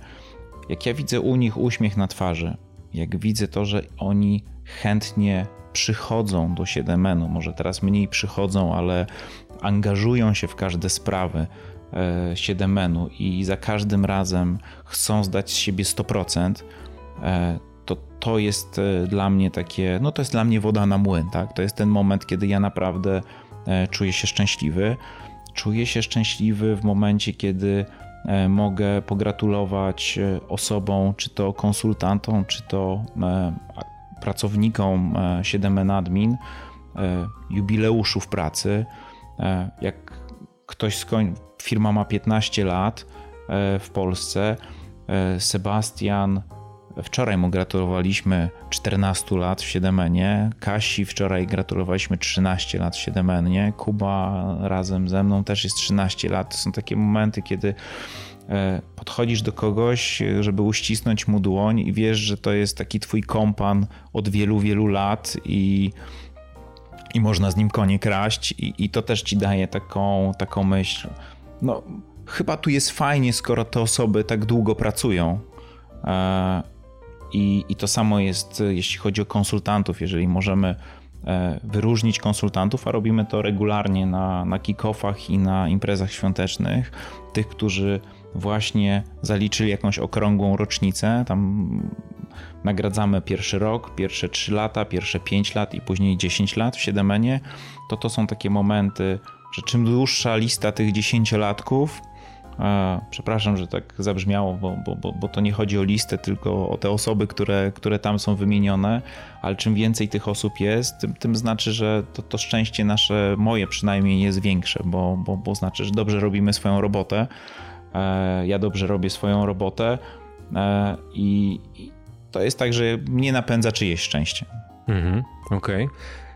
jak ja widzę u nich uśmiech na twarzy, jak widzę to, że oni chętnie przychodzą do 7 może teraz mniej przychodzą, ale angażują się w każde sprawy, 7 i za każdym razem chcą zdać z siebie 100%, to to jest dla mnie takie, no to jest dla mnie woda na młyn, tak? To jest ten moment, kiedy ja naprawdę czuję się szczęśliwy. Czuję się szczęśliwy w momencie, kiedy E, mogę pogratulować e, osobom, czy to konsultantom, czy to e, pracownikom 7N Admin jubileuszu w pracy. Jak ktoś skoń... firma ma 15 lat w Polsce, Sebastian Wczoraj mu gratulowaliśmy 14 lat w 7N. Kasi wczoraj gratulowaliśmy 13 lat w 7N. Kuba razem ze mną też jest 13 lat. To są takie momenty, kiedy e, podchodzisz do kogoś, żeby uścisnąć mu dłoń i wiesz, że to jest taki twój kompan od wielu, wielu lat i, i można z nim konie kraść i, i to też ci daje taką, taką myśl. No, chyba tu jest fajnie, skoro te osoby tak długo pracują. E, i, I to samo jest, jeśli chodzi o konsultantów. Jeżeli możemy e, wyróżnić konsultantów, a robimy to regularnie na, na kick-offach i na imprezach świątecznych, tych, którzy właśnie zaliczyli jakąś okrągłą rocznicę, tam nagradzamy pierwszy rok, pierwsze 3 lata, pierwsze 5 lat i później 10 lat w Siedemenie, to to są takie momenty, że czym dłuższa lista tych dziesięciolatków, Przepraszam, że tak zabrzmiało, bo, bo, bo, to nie chodzi o listę, tylko o te osoby, które, które tam są wymienione, ale czym więcej tych osób jest, tym, tym znaczy, że to, to szczęście nasze, moje przynajmniej, jest większe, bo, bo, bo znaczy, że dobrze robimy swoją robotę. E, ja dobrze robię swoją robotę e, i to jest tak, że mnie napędza czyjeś szczęście. Mhm, okej.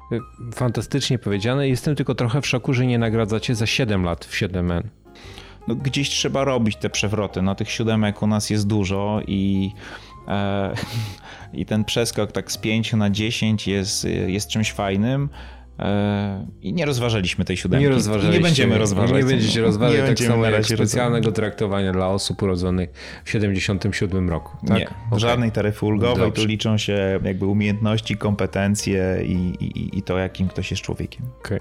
Okay. Fantastycznie powiedziane. Jestem tylko trochę w szoku, że nie nagradzacie za 7 lat w 7N no, gdzieś trzeba robić te przewroty. No, tych siódemek u nas jest dużo i, e, i ten przeskok tak z 5 na 10 jest, jest czymś fajnym. E, I nie rozważaliśmy tej siódemki. Nie. Nie będziemy rozważać. Nie będziecie rozważać tak samo jak specjalnego traktowania dla osób urodzonych w 77 roku. Tak? Nie, okay. żadnej taryfy ulgowej. Dobrze. Tu liczą się jakby umiejętności, kompetencje i, i, i to, jakim ktoś jest człowiekiem. Okay.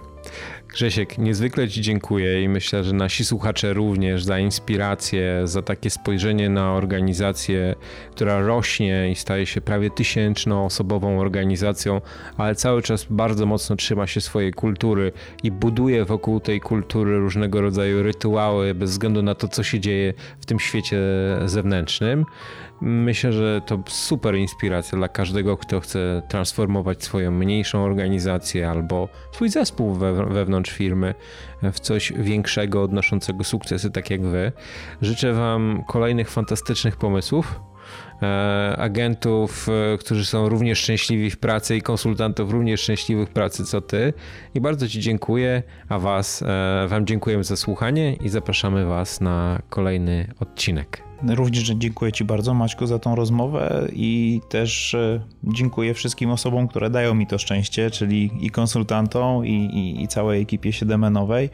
Grzesiek, niezwykle Ci dziękuję i myślę, że nasi słuchacze również za inspirację, za takie spojrzenie na organizację, która rośnie i staje się prawie tysięczną osobową organizacją, ale cały czas bardzo mocno trzyma się swojej kultury i buduje wokół tej kultury różnego rodzaju rytuały, bez względu na to, co się dzieje w tym świecie zewnętrznym. Myślę, że to super inspiracja dla każdego, kto chce transformować swoją mniejszą organizację albo swój zespół wewnątrz firmy w coś większego, odnoszącego sukcesy, tak jak wy. Życzę Wam kolejnych fantastycznych pomysłów agentów, e, którzy są również szczęśliwi w pracy i konsultantów również szczęśliwych w pracy co ty. I bardzo Ci dziękuję, a was, e, Wam dziękujemy za słuchanie i zapraszamy Was na kolejny odcinek. Również dziękuję Ci bardzo, Maćku, za tą rozmowę i też e, dziękuję wszystkim osobom, które dają mi to szczęście, czyli i konsultantom, i, i, i całej ekipie 7-nowej.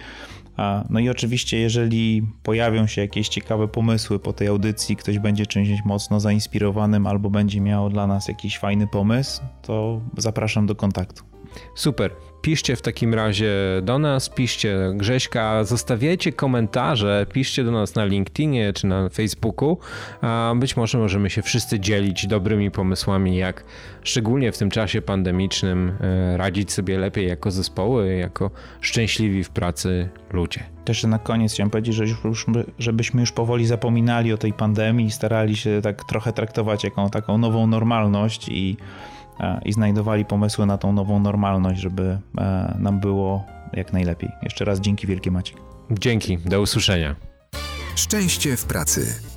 No i oczywiście, jeżeli pojawią się jakieś ciekawe pomysły po tej audycji, ktoś będzie czymś mocno zainspirowanym albo będzie miał dla nas jakiś fajny pomysł, to zapraszam do kontaktu. Super. Piszcie w takim razie do nas, piszcie Grześka, zostawiajcie komentarze, piszcie do nas na LinkedInie czy na Facebooku, a być może możemy się wszyscy dzielić dobrymi pomysłami, jak szczególnie w tym czasie pandemicznym e, radzić sobie lepiej jako zespoły, jako szczęśliwi w pracy ludzie. Też na koniec chciałem powiedzieć, że już, żebyśmy już powoli zapominali o tej pandemii i starali się tak trochę traktować jako taką nową normalność i i znajdowali pomysły na tą nową normalność, żeby e, nam było jak najlepiej. Jeszcze raz dzięki wielkie Maciek. Dzięki, do usłyszenia. Szczęście w pracy.